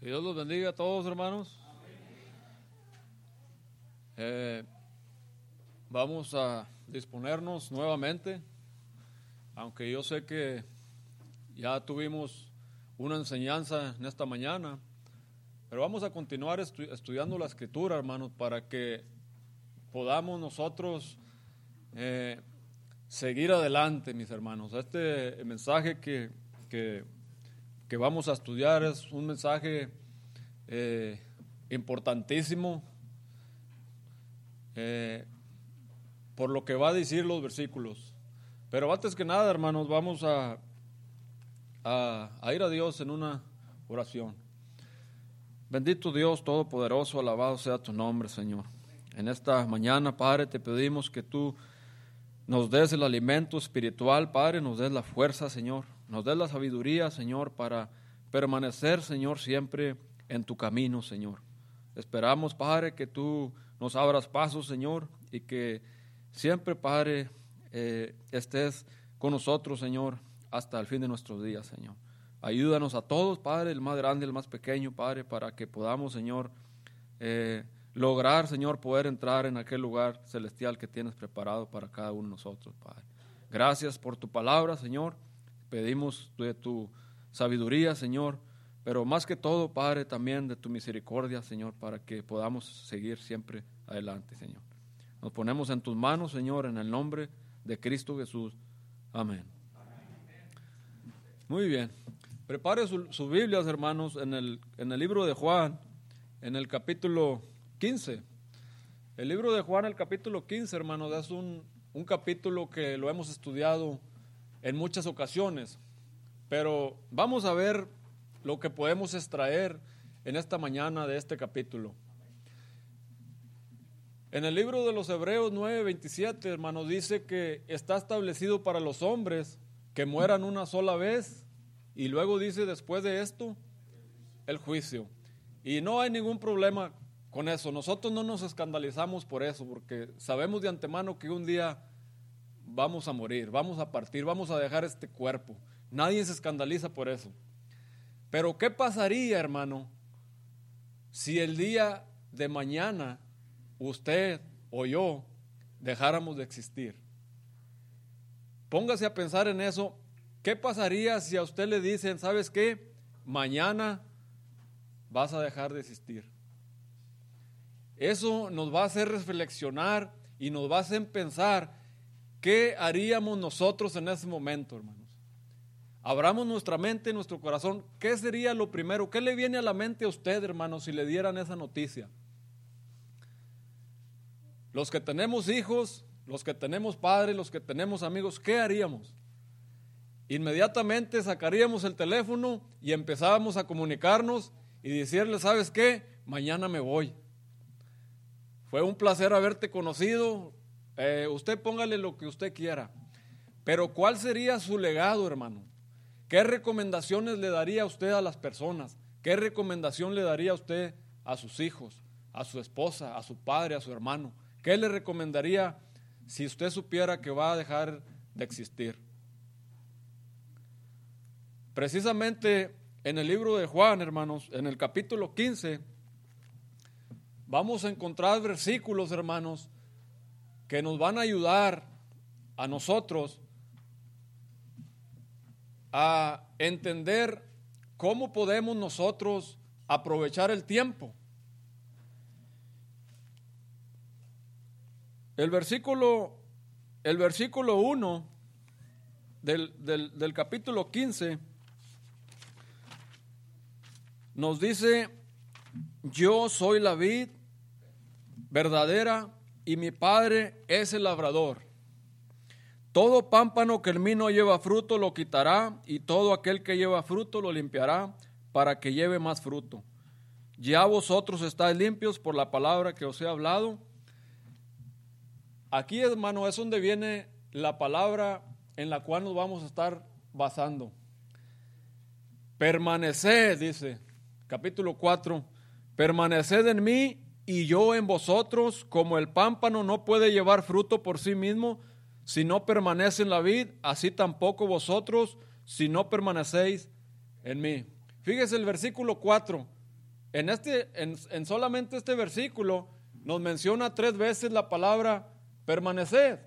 Que Dios los bendiga a todos, hermanos. Eh, vamos a disponernos nuevamente, aunque yo sé que ya tuvimos una enseñanza en esta mañana, pero vamos a continuar estu- estudiando la escritura, hermanos, para que podamos nosotros eh, seguir adelante, mis hermanos. Este mensaje que, que, que vamos a estudiar es un mensaje eh, importantísimo eh, por lo que va a decir los versículos. Pero antes que nada, hermanos, vamos a, a, a ir a Dios en una oración. Bendito Dios Todopoderoso, alabado sea tu nombre, Señor. En esta mañana, Padre, te pedimos que tú nos des el alimento espiritual, Padre, nos des la fuerza, Señor, nos des la sabiduría, Señor, para permanecer, Señor, siempre en tu camino, Señor. Esperamos, Padre, que tú nos abras pasos, Señor, y que siempre, Padre, eh, estés con nosotros, Señor, hasta el fin de nuestros días, Señor. Ayúdanos a todos, Padre, el más grande, el más pequeño, Padre, para que podamos, Señor, eh, lograr, Señor, poder entrar en aquel lugar celestial que tienes preparado para cada uno de nosotros, Padre. Gracias por tu palabra, Señor. Pedimos de tu sabiduría, Señor, pero más que todo, Padre, también de tu misericordia, Señor, para que podamos seguir siempre adelante, Señor. Nos ponemos en tus manos, Señor, en el nombre de Cristo Jesús. Amén. Muy bien. Prepare su- sus Biblias, hermanos, en el, en el libro de Juan, en el capítulo 15. El libro de Juan, el capítulo 15, hermanos, es un, un capítulo que lo hemos estudiado en muchas ocasiones, pero vamos a ver lo que podemos extraer en esta mañana de este capítulo. En el libro de los Hebreos 9:27, hermanos, dice que está establecido para los hombres que mueran una sola vez y luego dice después de esto el juicio. Y no hay ningún problema con eso. Nosotros no nos escandalizamos por eso, porque sabemos de antemano que un día vamos a morir, vamos a partir, vamos a dejar este cuerpo. Nadie se escandaliza por eso. Pero ¿qué pasaría, hermano, si el día de mañana usted o yo dejáramos de existir? Póngase a pensar en eso. ¿Qué pasaría si a usted le dicen, sabes qué? Mañana vas a dejar de existir. Eso nos va a hacer reflexionar y nos va a hacer pensar qué haríamos nosotros en ese momento, hermanos. Abramos nuestra mente, nuestro corazón. ¿Qué sería lo primero? ¿Qué le viene a la mente a usted, hermano, si le dieran esa noticia? Los que tenemos hijos, los que tenemos padres, los que tenemos amigos, ¿qué haríamos? Inmediatamente sacaríamos el teléfono y empezábamos a comunicarnos y decirle, ¿sabes qué? Mañana me voy. Fue un placer haberte conocido. Eh, usted póngale lo que usted quiera. Pero ¿cuál sería su legado, hermano? ¿Qué recomendaciones le daría usted a las personas? ¿Qué recomendación le daría usted a sus hijos, a su esposa, a su padre, a su hermano? ¿Qué le recomendaría si usted supiera que va a dejar de existir? Precisamente en el libro de Juan, hermanos, en el capítulo 15, vamos a encontrar versículos, hermanos, que nos van a ayudar a nosotros a entender cómo podemos nosotros aprovechar el tiempo. El versículo, el versículo 1 del, del, del capítulo 15 nos dice, yo soy la vid verdadera y mi padre es el labrador. Todo pámpano que en mí no lleva fruto lo quitará y todo aquel que lleva fruto lo limpiará para que lleve más fruto. Ya vosotros estáis limpios por la palabra que os he hablado. Aquí, hermano, es donde viene la palabra en la cual nos vamos a estar basando. Permaneced, dice, capítulo 4, permaneced en mí y yo en vosotros, como el pámpano no puede llevar fruto por sí mismo, si no permanece en la vid, así tampoco vosotros, si no permanecéis en mí. Fíjese el versículo 4, en, este, en, solamente este versículo nos menciona tres veces la palabra permaneced,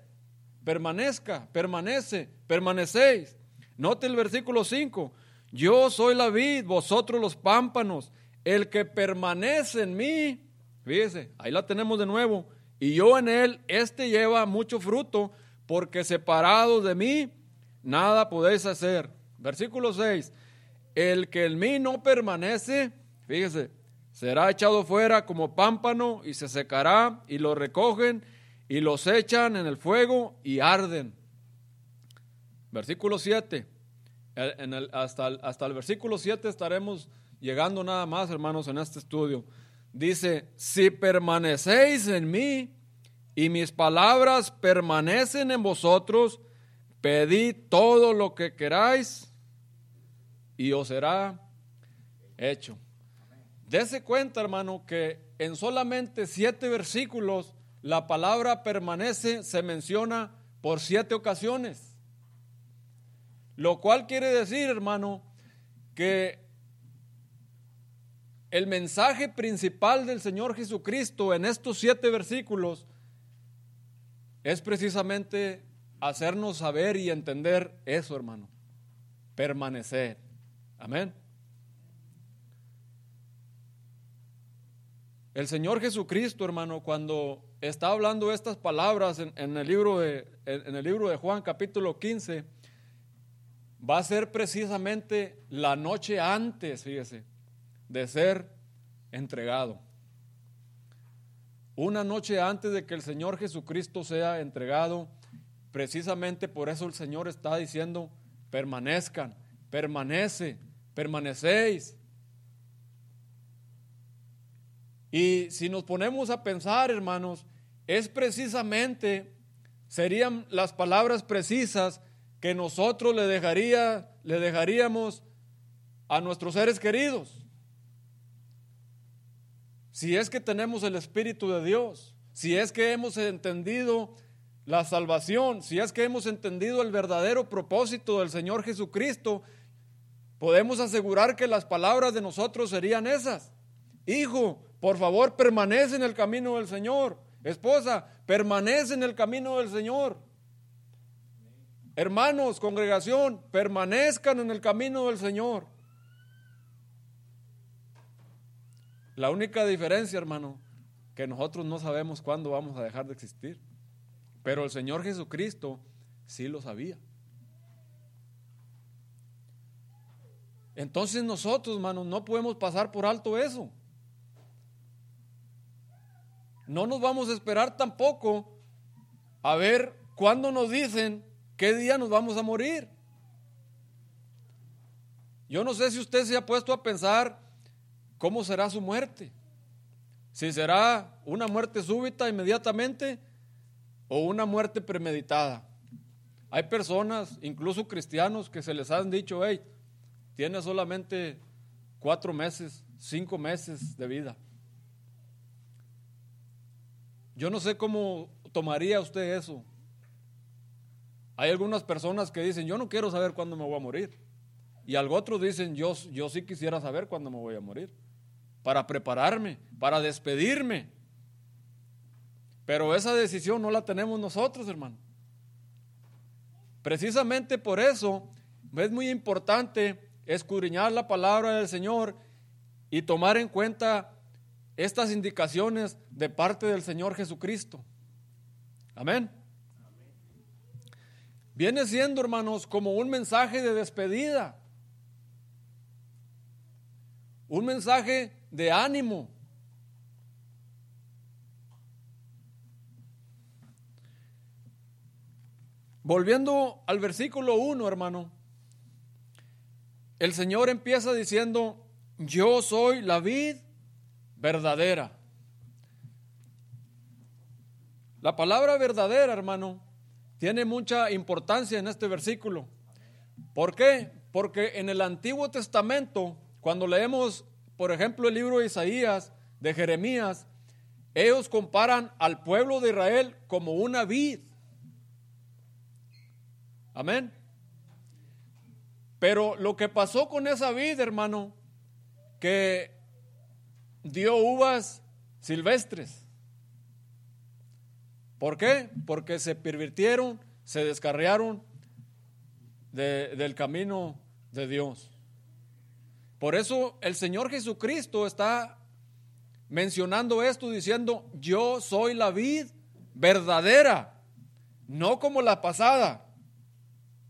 permanezca, permanece, permanecéis. Note el versículo 5, yo soy la vid, vosotros los pámpanos, el que permanece en mí, fíjese, ahí la tenemos de nuevo, y yo en él, este lleva mucho fruto, porque separado de mí, nada podéis hacer. Versículo 6, el que en mí no permanece, fíjese, será echado fuera como pámpano y se secará y lo recogen y los echan en el fuego y arden. Versículo 7. En el, hasta, hasta el versículo 7 estaremos llegando nada más, hermanos, en este estudio. Dice, si permanecéis en mí y mis palabras permanecen en vosotros, pedid todo lo que queráis y os será hecho. Dese cuenta, hermano, que en solamente siete versículos la palabra permanece se menciona por siete ocasiones. Lo cual quiere decir, hermano, que el mensaje principal del Señor Jesucristo en estos siete versículos es precisamente hacernos saber y entender eso, hermano. Permanecer. Amén. El Señor Jesucristo, hermano, cuando está hablando estas palabras en, el, libro de, en el libro de Juan capítulo 15, va a ser precisamente la noche antes, fíjese, de ser entregado. Una noche antes de que el Señor Jesucristo sea entregado, precisamente por eso el Señor está diciendo, permanezcan, permanece, permanecéis. Y si nos ponemos a pensar, hermanos, es precisamente, serían las palabras precisas que nosotros le, dejaría, le dejaríamos a nuestros seres queridos. Si es que tenemos el Espíritu de Dios, si es que hemos entendido la salvación, si es que hemos entendido el verdadero propósito del Señor Jesucristo, podemos asegurar que las palabras de nosotros serían esas. Hijo, por favor, permanece en el camino del Señor. Esposa, permanece en el camino del Señor. Hermanos, congregación, permanezcan en el camino del Señor. La única diferencia, hermano, que nosotros no sabemos cuándo vamos a dejar de existir. Pero el Señor Jesucristo sí lo sabía. Entonces nosotros, hermanos, no podemos pasar por alto eso. No nos vamos a esperar tampoco a ver cuándo nos dicen qué día nos vamos a morir. Yo no sé si usted se ha puesto a pensar cómo será su muerte. Si será una muerte súbita inmediatamente o una muerte premeditada. Hay personas, incluso cristianos, que se les han dicho, hey, tiene solamente cuatro meses, cinco meses de vida. Yo no sé cómo tomaría usted eso. Hay algunas personas que dicen, yo no quiero saber cuándo me voy a morir. Y algo otros dicen, yo, yo sí quisiera saber cuándo me voy a morir. Para prepararme, para despedirme. Pero esa decisión no la tenemos nosotros, hermano. Precisamente por eso es muy importante escudriñar la palabra del Señor y tomar en cuenta estas indicaciones de parte del Señor Jesucristo. Amén. Viene siendo, hermanos, como un mensaje de despedida, un mensaje de ánimo. Volviendo al versículo 1, hermano, el Señor empieza diciendo, yo soy la vid verdadera. La palabra verdadera, hermano, tiene mucha importancia en este versículo. ¿Por qué? Porque en el Antiguo Testamento, cuando leemos, por ejemplo, el libro de Isaías, de Jeremías, ellos comparan al pueblo de Israel como una vid. Amén. Pero lo que pasó con esa vid, hermano, que dio uvas silvestres. ¿Por qué? Porque se pervirtieron, se descarriaron del camino de Dios. Por eso el Señor Jesucristo está mencionando esto diciendo, yo soy la vid verdadera, no como la pasada,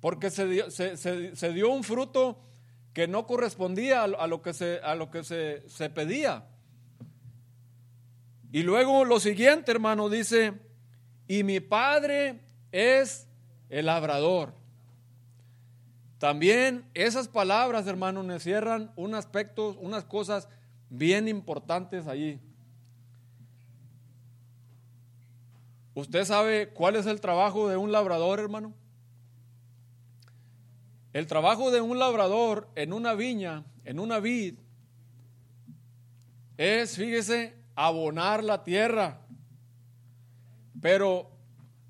porque se dio, se, dio un fruto que no correspondía a, lo que, se, a lo que se, se pedía. Y luego lo siguiente, hermano, dice, y mi padre es el labrador. También esas palabras, hermano, me cierran un aspecto, unas cosas bien importantes allí. ¿Usted sabe cuál es el trabajo de un labrador, hermano? El trabajo de un labrador en una viña, en una vid, es, fíjese, abonar la tierra. Pero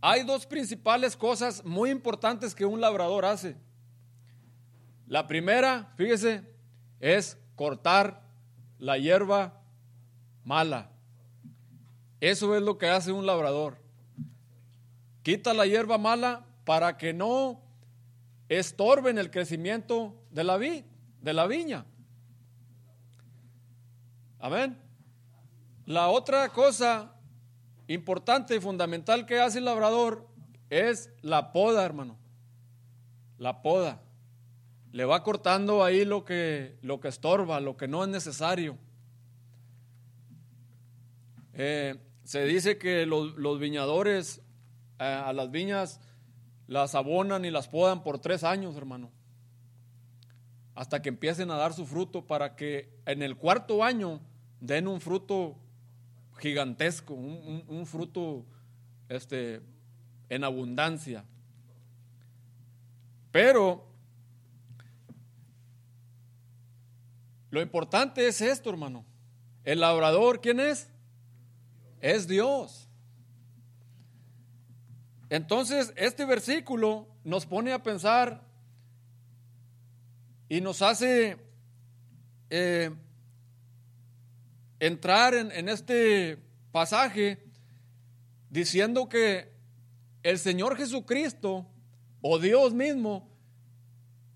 hay dos principales cosas muy importantes que un labrador hace. La primera, fíjese, es cortar la hierba mala. Eso es lo que hace un labrador. Quita la hierba mala para que no estorben el crecimiento de la, vi, de la viña. Amén. La otra cosa importante y fundamental que hace el labrador es la poda, hermano. La poda le va cortando ahí lo que, lo que estorba, lo que no es necesario. Eh, se dice que los, viñadores a las viñas las abonan y las podan por tres años, hermano, hasta que empiecen a dar su fruto para que en el cuarto año den un fruto gigantesco, un, un fruto este, en abundancia. Pero Lo importante es esto, hermano. El labrador, ¿quién es? Es Dios. Entonces, este versículo nos pone a pensar y nos hace eh, entrar en, en este pasaje diciendo que el Señor Jesucristo o Dios mismo,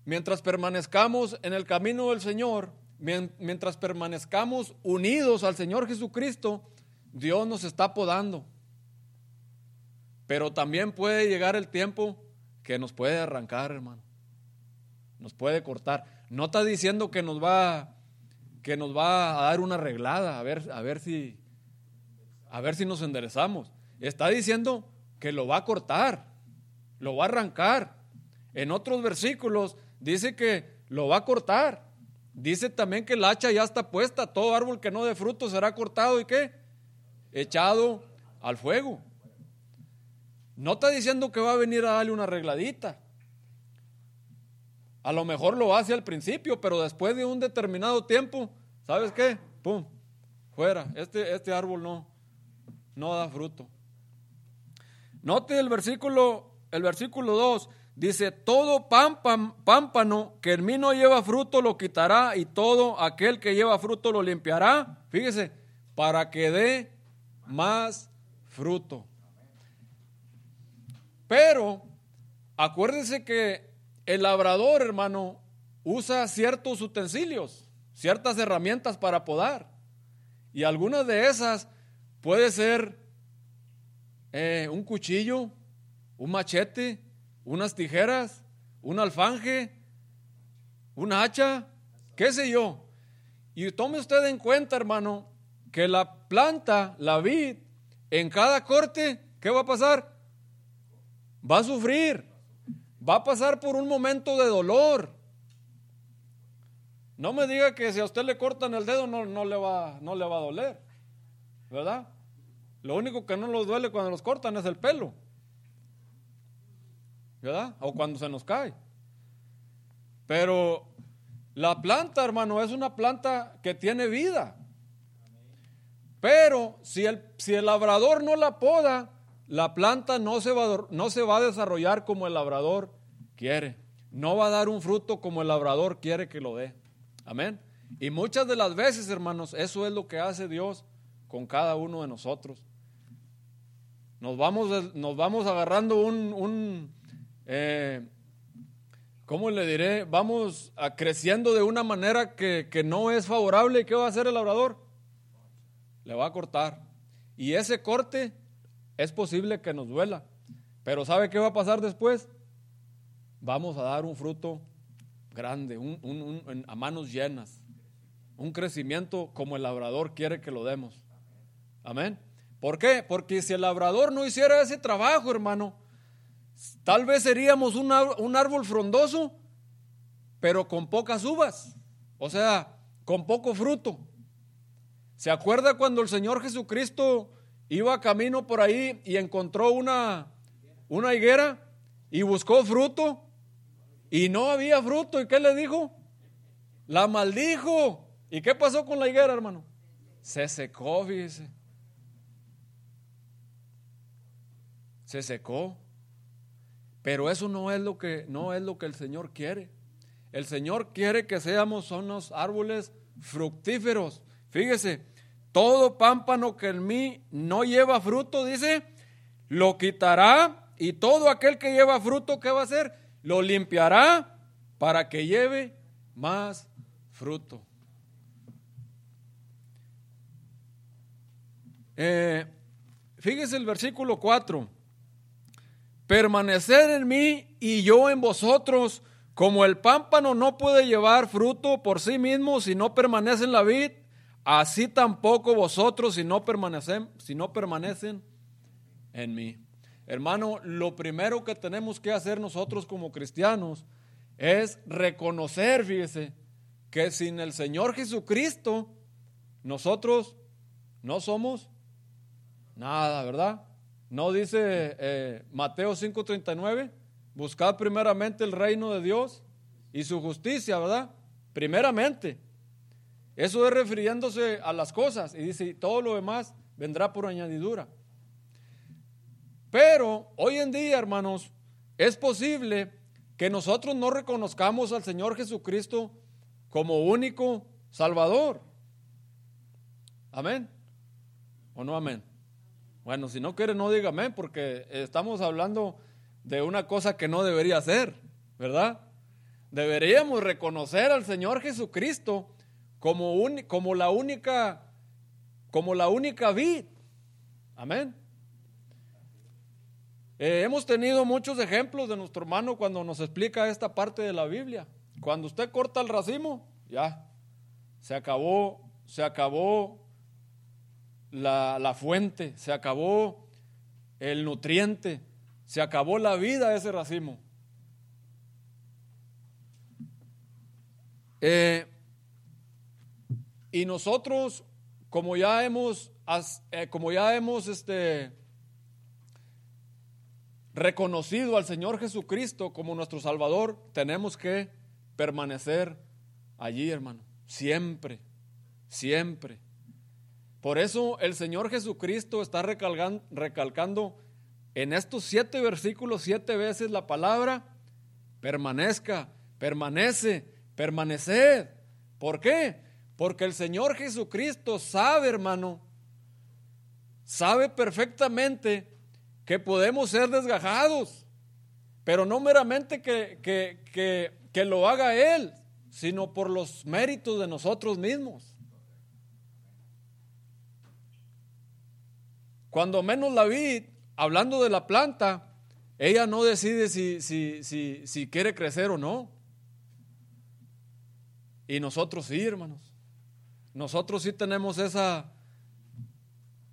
mientras permanezcamos en el camino del Señor, mientras permanezcamos unidos al Señor Jesucristo, Dios nos está podando. Pero también puede llegar el tiempo que nos puede arrancar, hermano. Nos puede cortar. No está diciendo que nos va que nos va a dar una arreglada, a ver, a ver si a ver si nos enderezamos. Está diciendo que lo va a cortar, lo va a arrancar. En otros versículos dice que lo va a cortar. Dice también que el hacha ya está puesta, todo árbol que no dé fruto será cortado y qué? Echado al fuego. No está diciendo que va a venir a darle una arregladita. A lo mejor lo hace al principio, pero después de un determinado tiempo, ¿sabes qué? Pum, fuera. Este, este árbol no, no da fruto. Note el versículo, el versículo 2. Dice, todo pámpano que en mí no lleva fruto lo quitará y todo aquel que lleva fruto lo limpiará. Fíjese, para que dé más fruto. Pero acuérdense que el labrador, hermano, usa ciertos utensilios, ciertas herramientas para podar. Y algunas de esas puede ser eh, un cuchillo, un machete, unas tijeras, un alfanje, una hacha, qué sé yo. Y tome usted en cuenta, hermano, que la planta, la vid, en cada corte, ¿qué va a pasar? Va a sufrir, va a pasar por un momento de dolor. No me diga que si a usted le cortan el dedo no, no, le, va, no le va a doler, ¿verdad? Lo único que no nos duele cuando los cortan es el pelo. ¿Verdad? O cuando se nos cae. Pero la planta, hermano, es una planta que tiene vida. Pero si el, si el labrador no la poda, la planta no se, va, no se va a desarrollar como el labrador quiere. No va a dar un fruto como el labrador quiere que lo dé. Amén. Y muchas de las veces, hermanos, eso es lo que hace Dios con cada uno de nosotros. Nos vamos, nos vamos agarrando un, un eh, ¿cómo le diré? Vamos a creciendo de una manera que, que no es favorable. ¿Y qué va a hacer el labrador? Le va a cortar. Y ese corte es posible que nos duela. Pero ¿sabe qué va a pasar después? Vamos a dar un fruto grande, a manos llenas. Un crecimiento como el labrador quiere que lo demos. Amén. ¿Por qué? Porque si el labrador no hiciera ese trabajo, hermano, tal vez seríamos un, un árbol frondoso, pero con pocas uvas. O sea, con poco fruto. ¿Se acuerda cuando el Señor Jesucristo iba camino por ahí y encontró una, una higuera y buscó fruto y no había fruto? ¿Y qué le dijo? La maldijo. ¿Y qué pasó con la higuera, hermano? Se secó, fíjese. Se secó. Pero eso no es lo que no es lo que el Señor quiere. El Señor quiere que seamos unos árboles fructíferos. Fíjese, todo pámpano que en mí no lleva fruto, dice, lo quitará y todo aquel que lleva fruto, ¿qué va a hacer? Lo limpiará para que lleve más fruto. Eh, fíjese el versículo 4. Permanecer en mí y yo en vosotros, como el pámpano no puede llevar fruto por sí mismo si no permanece en la vid, así tampoco vosotros si no permanecen, si no permanecen en mí. Hermano, lo primero que tenemos que hacer nosotros como cristianos es reconocer, fíjese, que sin el Señor Jesucristo nosotros no somos nada, ¿verdad? No dice eh, Mateo 5:39, buscad primeramente el reino de Dios y su justicia, ¿verdad? Primeramente. Eso es refiriéndose a las cosas y dice, todo lo demás vendrá por añadidura. Pero hoy en día, hermanos, es posible que nosotros no reconozcamos al Señor Jesucristo como único Salvador. Amén. ¿O no amén? Bueno, si no quiere, no diga amén, porque estamos hablando de una cosa que no debería ser, ¿verdad? Deberíamos reconocer al Señor Jesucristo como, como la única como la única vid. Amén. Eh, hemos tenido muchos ejemplos de nuestro hermano cuando nos explica esta parte de la Biblia. Cuando usted corta el racimo, ya, se acabó, se acabó la, la fuente, se acabó el nutriente, se acabó la vida de ese racimo. Eh, y nosotros, como ya hemos, eh, como ya hemos este, reconocido al Señor Jesucristo como nuestro Salvador, tenemos que permanecer allí, hermano, siempre, siempre. Por eso el Señor Jesucristo está recalcando, en estos siete versículos siete veces la palabra permanezca, permanece, permaneced. ¿Por qué? Porque el Señor Jesucristo sabe, hermano, sabe perfectamente que podemos ser desgajados, pero no meramente que, que, que, lo haga Él, sino por los méritos de nosotros mismos. Cuando menos la vi, hablando de la planta, ella no decide si, si, si, si quiere crecer o no. Y nosotros sí, hermanos. Nosotros sí tenemos esa,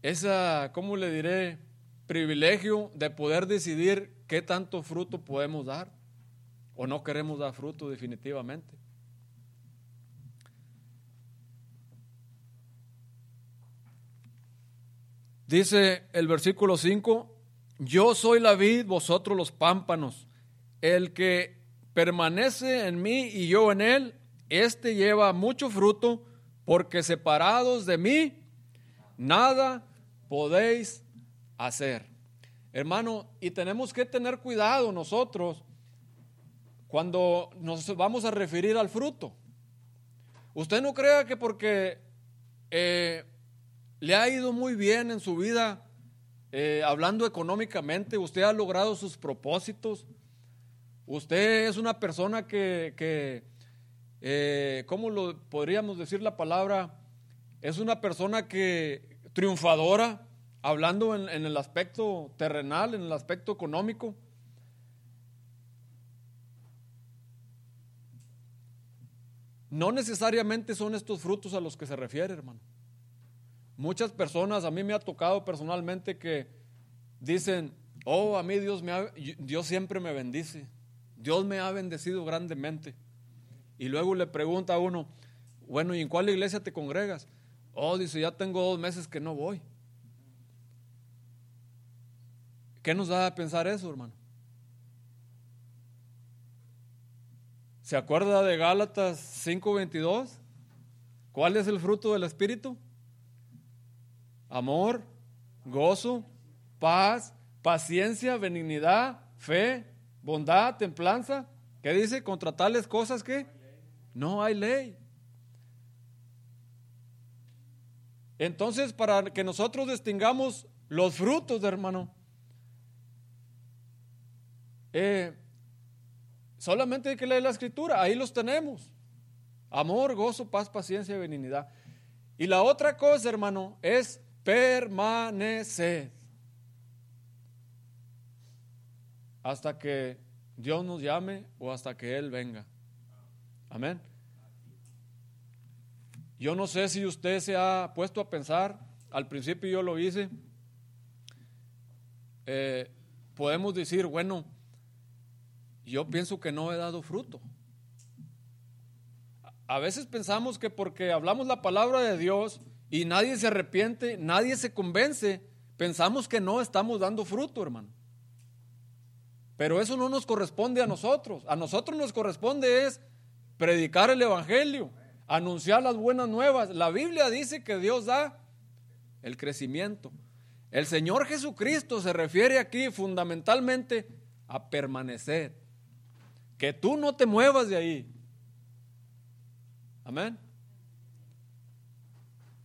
esa, ¿cómo le diré? Privilegio de poder decidir qué tanto fruto podemos dar o no queremos dar fruto definitivamente. Dice el versículo 5, yo soy la vid, vosotros los pámpanos. El que permanece en mí y yo en él, éste lleva mucho fruto porque separados de mí, nada podéis hacer. Hermano, y tenemos que tener cuidado nosotros cuando nos vamos a referir al fruto. Usted no crea que porque eh, le ha ido muy bien en su vida, eh, hablando económicamente, usted ha logrado sus propósitos. Usted es una persona que, eh, ¿cómo lo podríamos decir la palabra? Es una persona que triunfadora, hablando en el aspecto terrenal, en el aspecto económico. No necesariamente son estos frutos a los que se refiere, hermano. Muchas personas, a mí me ha tocado personalmente que dicen, oh, a mí Dios, me ha, Dios siempre me bendice, Dios me ha bendecido grandemente. Y luego le pregunta a uno, bueno, ¿y en cuál iglesia te congregas? Oh, dice, ya tengo dos meses que no voy. ¿Qué nos da a pensar eso, hermano? ¿Se acuerda de Gálatas 5:22? ¿Cuál es el fruto del Espíritu? Amor, gozo, paz, paciencia, benignidad, fe, bondad, templanza. ¿Qué dice? Contra tales cosas que no hay ley. Entonces, para que nosotros distingamos los frutos, hermano, eh, solamente hay que leer la escritura, ahí los tenemos. Amor, gozo, paz, paciencia, benignidad. Y la otra cosa, hermano, es permaneced hasta que Dios nos llame o hasta que Él venga. Amén. Yo no sé si usted se ha puesto a pensar, al principio yo lo hice, eh, podemos decir, bueno, yo pienso que no he dado fruto. A veces pensamos que porque hablamos la palabra de Dios, y nadie se arrepiente, nadie se convence, pensamos que no estamos dando fruto, hermano. Pero eso no nos corresponde a nosotros. A nosotros nos corresponde es predicar el Evangelio, anunciar las buenas nuevas. La Biblia dice que Dios da el crecimiento. El Señor Jesucristo se refiere aquí fundamentalmente a permanecer. Que tú no te muevas de ahí. Amén.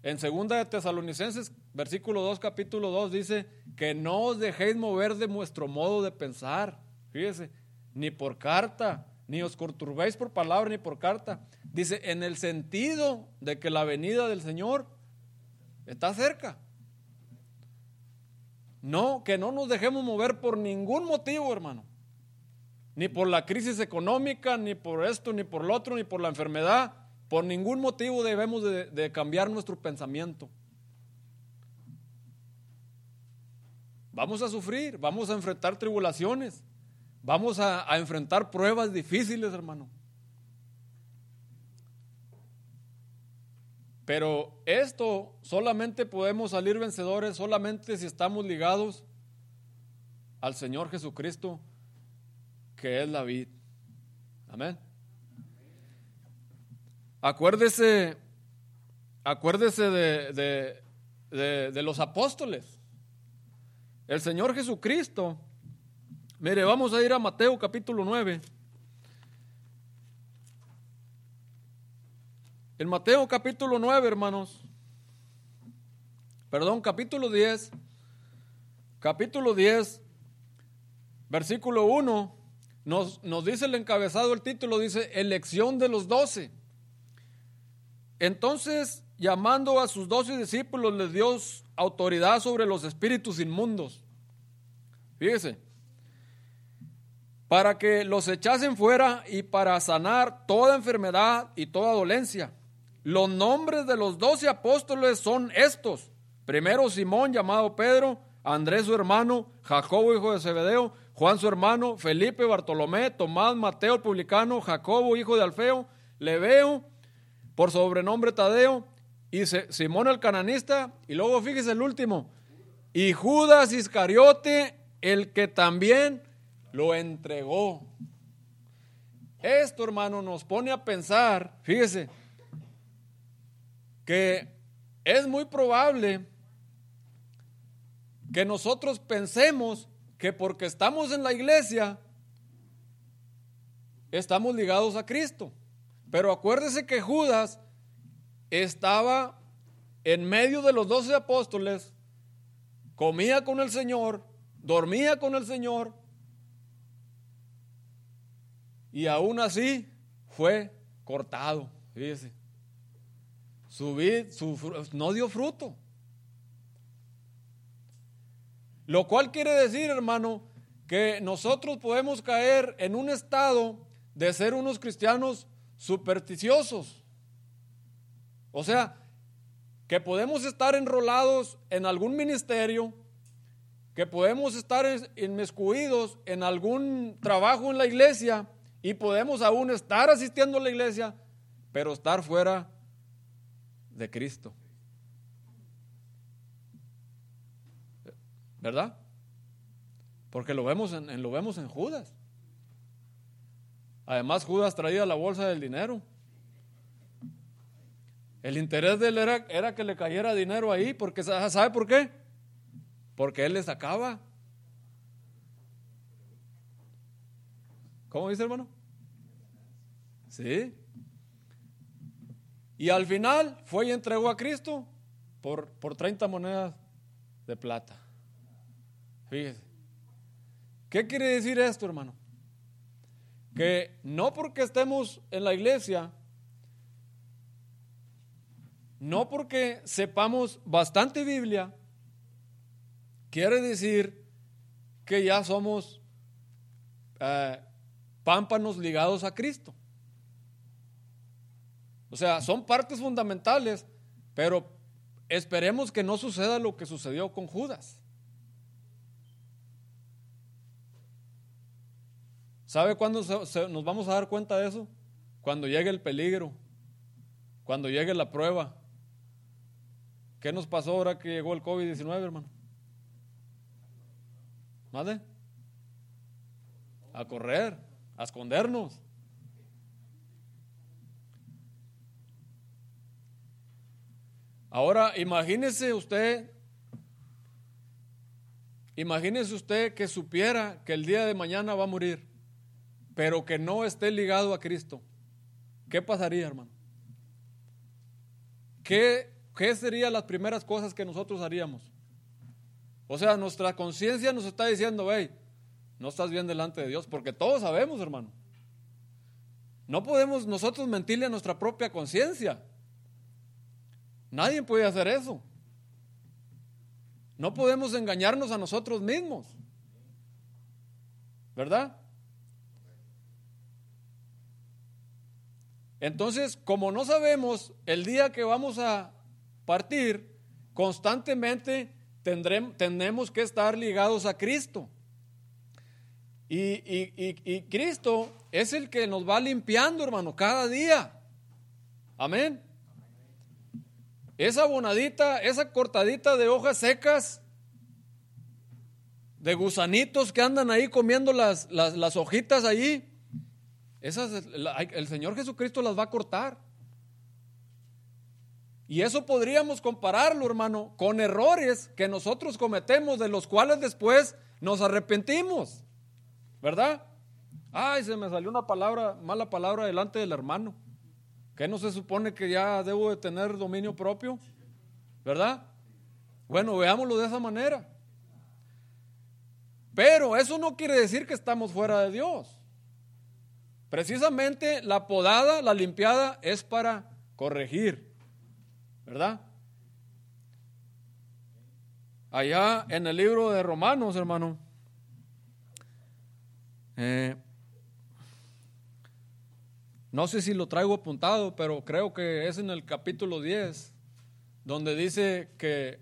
En segunda de Tesalonicenses, versículo 2, capítulo 2, dice que no os dejéis mover de vuestro modo de pensar. Fíjese, ni por carta, ni os conturbéis por palabra ni por carta. Dice, en el sentido de que la venida del Señor está cerca. No, que no nos dejemos mover por ningún motivo, hermano. Ni por la crisis económica, ni por esto, ni por lo otro, ni por la enfermedad por ningún motivo debemos de, cambiar nuestro pensamiento. Vamos a sufrir, vamos a enfrentar tribulaciones, vamos a, a enfrentar pruebas difíciles, hermano. Pero esto solamente podemos salir vencedores solamente si estamos ligados al Señor Jesucristo, que es la vida. Amén. Acuérdese, acuérdese de, de, los apóstoles. El Señor Jesucristo. Mire, vamos a ir a Mateo capítulo 9. En Mateo capítulo 9, hermanos. Perdón, capítulo 10. Capítulo 10, versículo 1. Nos, nos dice el encabezado, el título dice, elección de los doce. Entonces, llamando a sus doce discípulos, les dio autoridad sobre los espíritus inmundos. Fíjese, para que los echasen fuera y para sanar toda enfermedad y toda dolencia. Los nombres de los doce apóstoles son estos. Primero Simón, llamado Pedro, Andrés su hermano, Jacobo hijo de Zebedeo, Juan su hermano, Felipe, Bartolomé, Tomás, Mateo el publicano, Jacobo hijo de Alfeo, Leveo, por sobrenombre Tadeo, y Simón el cananista, y luego fíjese el último, y Judas Iscariote, el que también lo entregó. Esto, hermano, nos pone a pensar, fíjese, que es muy probable que nosotros pensemos que porque estamos en la iglesia, estamos ligados a Cristo. Pero acuérdese que Judas estaba en medio de los doce apóstoles, comía con el Señor, dormía con el Señor, y aún así fue cortado. Fíjese. Su vid no dio fruto. Lo cual quiere decir, hermano, que nosotros podemos caer en un estado de ser unos cristianos supersticiosos. O sea, que podemos estar enrolados en algún ministerio, que podemos estar inmiscuidos en algún trabajo en la iglesia y podemos aún estar asistiendo a la iglesia, pero estar fuera de Cristo. ¿Verdad? Porque lo vemos en, lo vemos en Judas. Además, Judas traía la bolsa del dinero. El interés de él era, que le cayera dinero ahí, porque ¿sabe por qué? Porque él le sacaba. ¿Cómo dice hermano? Sí. Y al final fue y entregó a Cristo por, por 30 monedas de plata. Fíjese. ¿Qué quiere decir esto, hermano? Que no porque estemos en la iglesia, no porque sepamos bastante Biblia, quiere decir que ya somos eh, pámpanos ligados a Cristo. O sea, son partes fundamentales, pero esperemos que no suceda lo que sucedió con Judas. ¿Sabe cuándo nos vamos a dar cuenta de eso? Cuando llegue el peligro, cuando llegue la prueba. ¿Qué nos pasó ahora que llegó el COVID-19, hermano? ¿Madre? A correr a escondernos. Ahora, imagínese usted, imagínese usted que supiera que el día de mañana va a morir, pero que no esté ligado a Cristo. ¿Qué pasaría, hermano? ¿Qué, qué serían las primeras cosas que nosotros haríamos? O sea, nuestra conciencia nos está diciendo, hey, no estás bien delante de Dios, porque todos sabemos, hermano. No podemos nosotros mentirle a nuestra propia conciencia. Nadie puede hacer eso. No podemos engañarnos a nosotros mismos. ¿Verdad? Entonces, como no sabemos el día que vamos a partir, constantemente tendremos, tenemos que estar ligados a Cristo. Y, Cristo es el que nos va limpiando, hermano, cada día. Amén. Esa bonadita, esa cortadita de hojas secas, de gusanitos que andan ahí comiendo las, las, hojitas allí, esas, el Señor Jesucristo las va a cortar. Y eso podríamos compararlo, hermano, con errores que nosotros cometemos, de los cuales después nos arrepentimos. ¿verdad? Ay, se me salió una palabra, mala palabra delante del hermano. ¿Qué no se supone que ya debo de tener dominio propio? ¿Verdad? Bueno, veámoslo de esa manera. Pero eso no quiere decir que estamos fuera de Dios. Precisamente la podada, la limpiada es para corregir. ¿Verdad? Allá en el libro de Romanos, hermano. Eh, no sé si lo traigo apuntado, pero creo que es en el capítulo 10, donde dice que,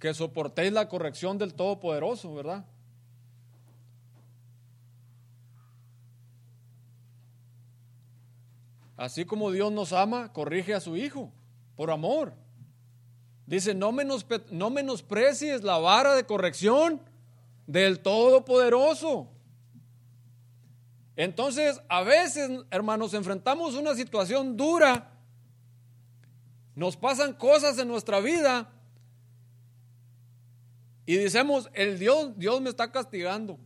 que soportéis la corrección del Todopoderoso, ¿verdad? Así como Dios nos ama, corrige a su Hijo, por amor. Dice, no, no menosprecies la vara de corrección del Todopoderoso. Entonces, a veces, hermanos, enfrentamos una situación dura, nos pasan cosas en nuestra vida y decimos, el Dios, Dios me está castigando.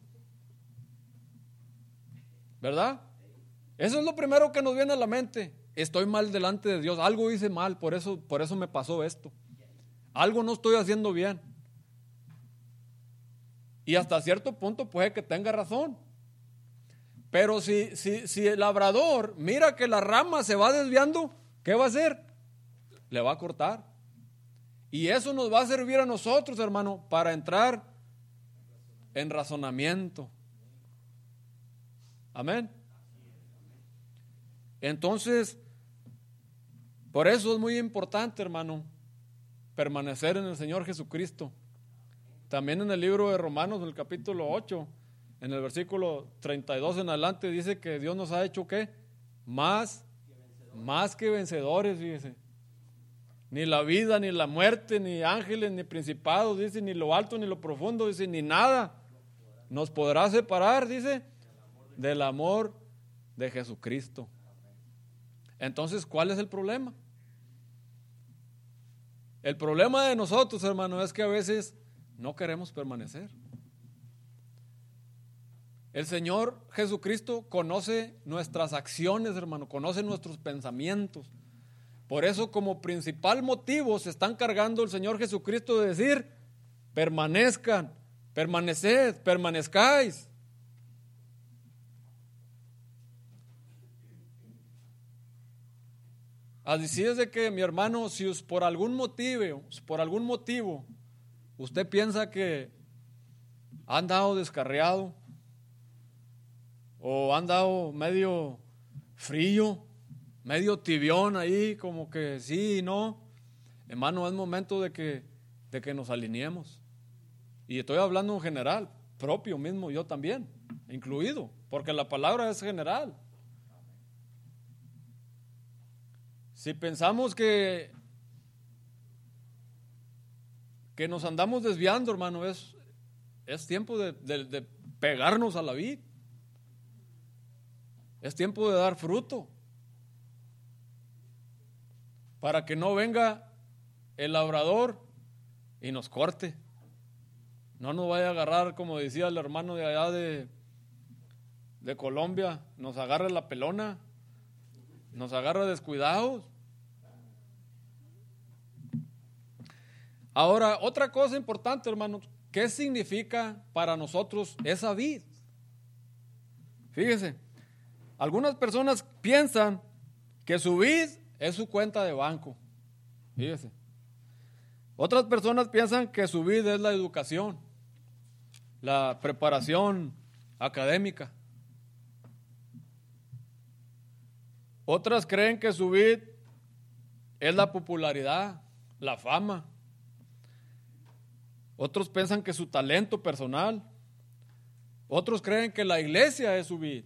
¿Verdad? Eso es lo primero que nos viene a la mente. estoy mal delante de Dios, algo hice mal, por eso, por eso me pasó esto. Algo no estoy haciendo bien. Y hasta cierto punto puede que tenga razón. Pero si, si, si el labrador mira que la rama se va desviando, ¿qué va a hacer? Le va a cortar. Y eso nos va a servir a nosotros, hermano, para entrar en razonamiento. Amén. Entonces, por eso es muy importante, hermano, permanecer en el Señor Jesucristo. También en el libro de Romanos, en el capítulo 8, en el versículo 32 en adelante, dice que Dios nos ha hecho qué? Más, más que vencedores, fíjese. Ni la vida, ni la muerte, ni ángeles, ni principados, dice, ni lo alto, ni lo profundo, dice, ni nada nos podrá separar, dice, del amor de Jesucristo. Entonces, ¿cuál es el problema? El problema de nosotros, hermano, es que a veces no queremos permanecer. El Señor Jesucristo conoce nuestras acciones, hermano, conoce nuestros pensamientos. Por eso como principal motivo se está encargando el Señor Jesucristo de decir, permanezcan, permaneced, permanezcáis. Así es de que mi hermano, si por algún motivo, por algún motivo, usted piensa que ha andado descarriado o ha andado medio frío, medio tibión ahí, como que sí y no, hermano, es momento de que, de que nos alineemos. Y estoy hablando en general, propio mismo, yo también, incluido, porque la palabra es general. Si pensamos que, que nos andamos desviando, hermano, es, es tiempo de, pegarnos a la vida. Es tiempo de dar fruto. Para que no venga el labrador y nos corte. No nos vaya a agarrar, como decía el hermano de allá de, de Colombia, nos agarre la pelona, nos agarra descuidados. Ahora, otra cosa importante, hermanos, ¿qué significa para nosotros esa vid? Fíjese, algunas personas piensan que su vid es su cuenta de banco. Fíjese. Otras personas piensan que su vid es la educación, la preparación académica. Otras creen que su vid es la popularidad, la fama. Otros piensan que su talento personal. Otros creen que la iglesia es su vid.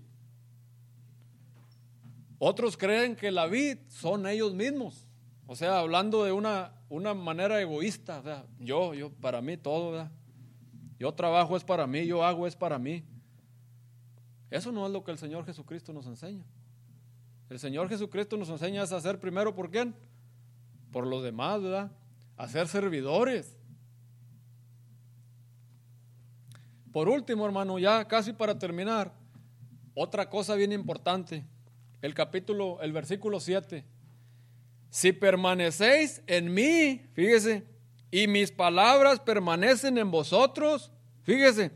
Otros creen que la vid son ellos mismos. O sea, hablando de una, una manera egoísta. O sea, yo, yo, para mí todo, Yo trabajo es para mí, yo hago es para mí. Eso no es lo que el Señor Jesucristo nos enseña. El Señor Jesucristo nos enseña a hacer primero por quién? Por los demás, ¿verdad? A ser servidores. Por último, hermano, ya casi para terminar, otra cosa bien importante, el capítulo, el versículo 7. Si permanecéis en mí, fíjese, y mis palabras permanecen en vosotros, fíjese,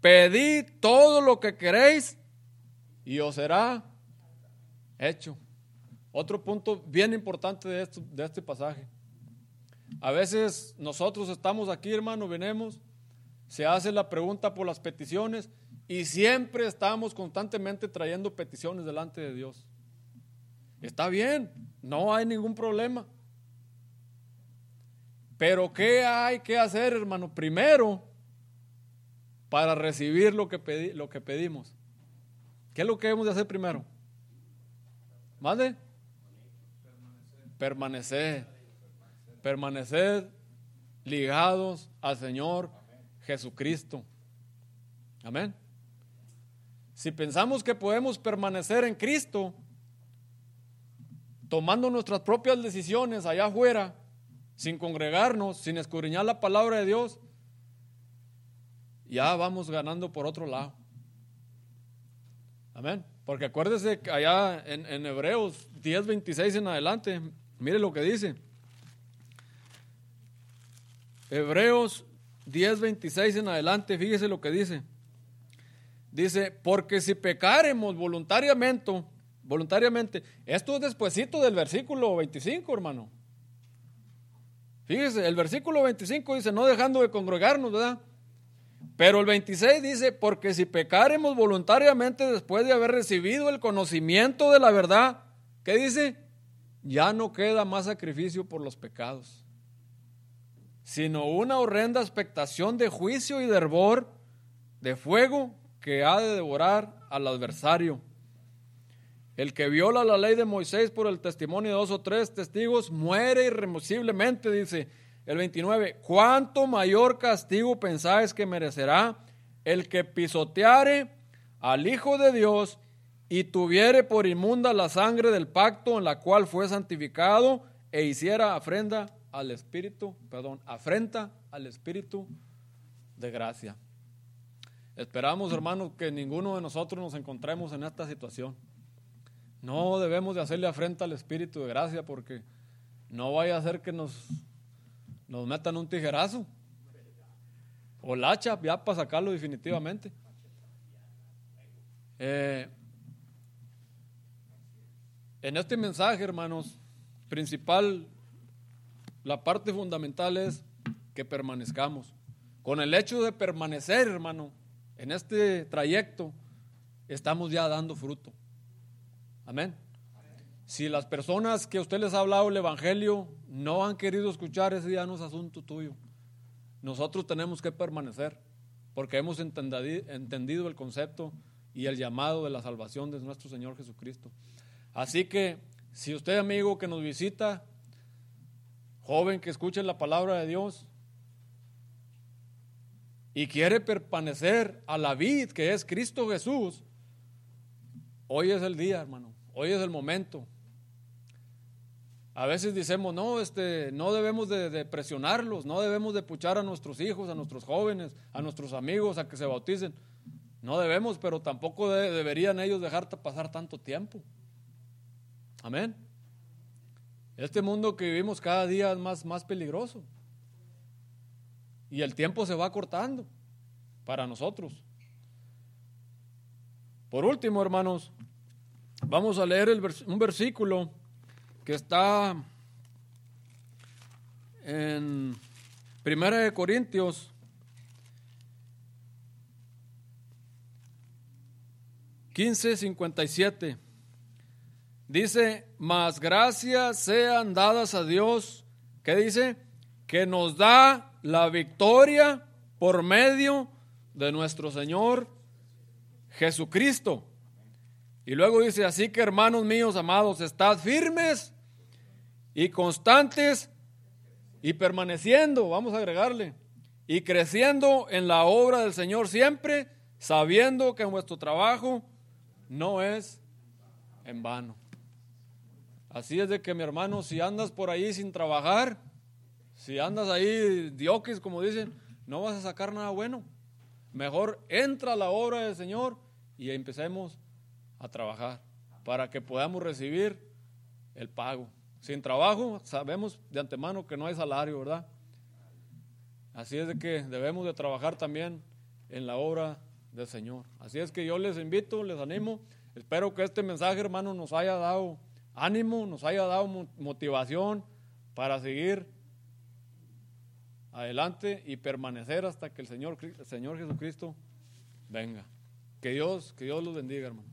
pedid todo lo que queréis y os será hecho. Otro punto bien importante de, esto, de este pasaje. A veces nosotros estamos aquí, hermano, venimos se hace la pregunta por las peticiones y siempre estamos constantemente trayendo peticiones delante de Dios. Está bien, no hay ningún problema. Pero ¿qué hay que hacer, hermano? Primero, para recibir lo que, lo que pedimos. ¿Qué es lo que debemos de hacer primero? ¿Mande? Permanecer. Permanecer ligados al Señor Jesucristo. Amén. Si pensamos que podemos permanecer en Cristo, tomando nuestras propias decisiones allá afuera, sin congregarnos, sin escudriñar la palabra de Dios, ya vamos ganando por otro lado. Amén. Porque acuérdese que allá en, en Hebreos 10, 26 en adelante, mire lo que dice. Hebreos 10, 26 en adelante, fíjese lo que dice. Dice, porque si pecaremos voluntariamente, voluntariamente, esto es despuesito del versículo 25, hermano. Fíjese, el versículo 25 dice, no dejando de congregarnos, ¿verdad? Pero el 26 dice, porque si pecaremos voluntariamente después de haber recibido el conocimiento de la verdad, ¿qué dice? Ya no queda más sacrificio por los pecados, sino una horrenda expectación de juicio y de hervor, de fuego que ha de devorar al adversario. El que viola la ley de Moisés por el testimonio de dos o tres testigos muere irremisiblemente, dice el 29. ¿Cuánto mayor castigo pensáis que merecerá el que pisoteare al Hijo de Dios y tuviere por inmunda la sangre del pacto en la cual fue santificado e hiciera afrenda al Espíritu, perdón, afrenta al Espíritu de gracia? Esperamos, hermanos, que ninguno de nosotros nos encontremos en esta situación. No debemos de hacerle afrenta al Espíritu de gracia porque no vaya a ser que nos, nos metan un tijerazo o la hacha ya para sacarlo definitivamente. Eh, en este mensaje, hermanos, principal, la parte fundamental es que permanezcamos. Con el hecho de permanecer, hermano, en este trayecto, estamos ya dando fruto. Amén. Si las personas que usted les ha hablado el Evangelio no han querido escuchar, ese ya no es asunto tuyo. Nosotros tenemos que permanecer porque hemos entendido el concepto y el llamado de la salvación de nuestro Señor Jesucristo. Así que si usted amigo que nos visita, joven que escuche la palabra de Dios y quiere permanecer a la vid que es Cristo Jesús, Hoy es el día, hermano. Hoy es el momento. A veces decimos, no, este, no debemos de, presionarlos, no debemos de puchar a nuestros hijos, a nuestros jóvenes, a nuestros amigos a que se bauticen. No debemos, pero tampoco deberían ellos dejar pasar tanto tiempo. Amén. Este mundo que vivimos cada día es más, más peligroso. Y el tiempo se va cortando para nosotros. Por último, hermanos, vamos a leer un versículo que está en Primera de Corintios quince cincuenta y siete. Dice, mas gracias sean dadas a Dios, ¿qué dice? Que nos da la victoria por medio de nuestro Señor Jesucristo. Y luego dice, así que hermanos míos amados, estad firmes y constantes y permaneciendo, vamos a agregarle, y creciendo en la obra del Señor siempre, sabiendo que vuestro trabajo no es en vano. Así es de que mi hermano, si andas por ahí sin trabajar, si andas ahí dioques, como dicen, no vas a sacar nada bueno. Mejor entra a la obra del Señor y empecemos a trabajar para que podamos recibir el pago. Sin trabajo sabemos de antemano que no hay salario, ¿verdad? Así es de que debemos de trabajar también en la obra del Señor. Así es que yo les invito, les animo. Espero que este mensaje, hermano, nos haya dado ánimo, nos haya dado motivación para seguir adelante y permanecer hasta que el Señor, Señor Jesucristo venga. Que Dios, que Dios los bendiga, hermano.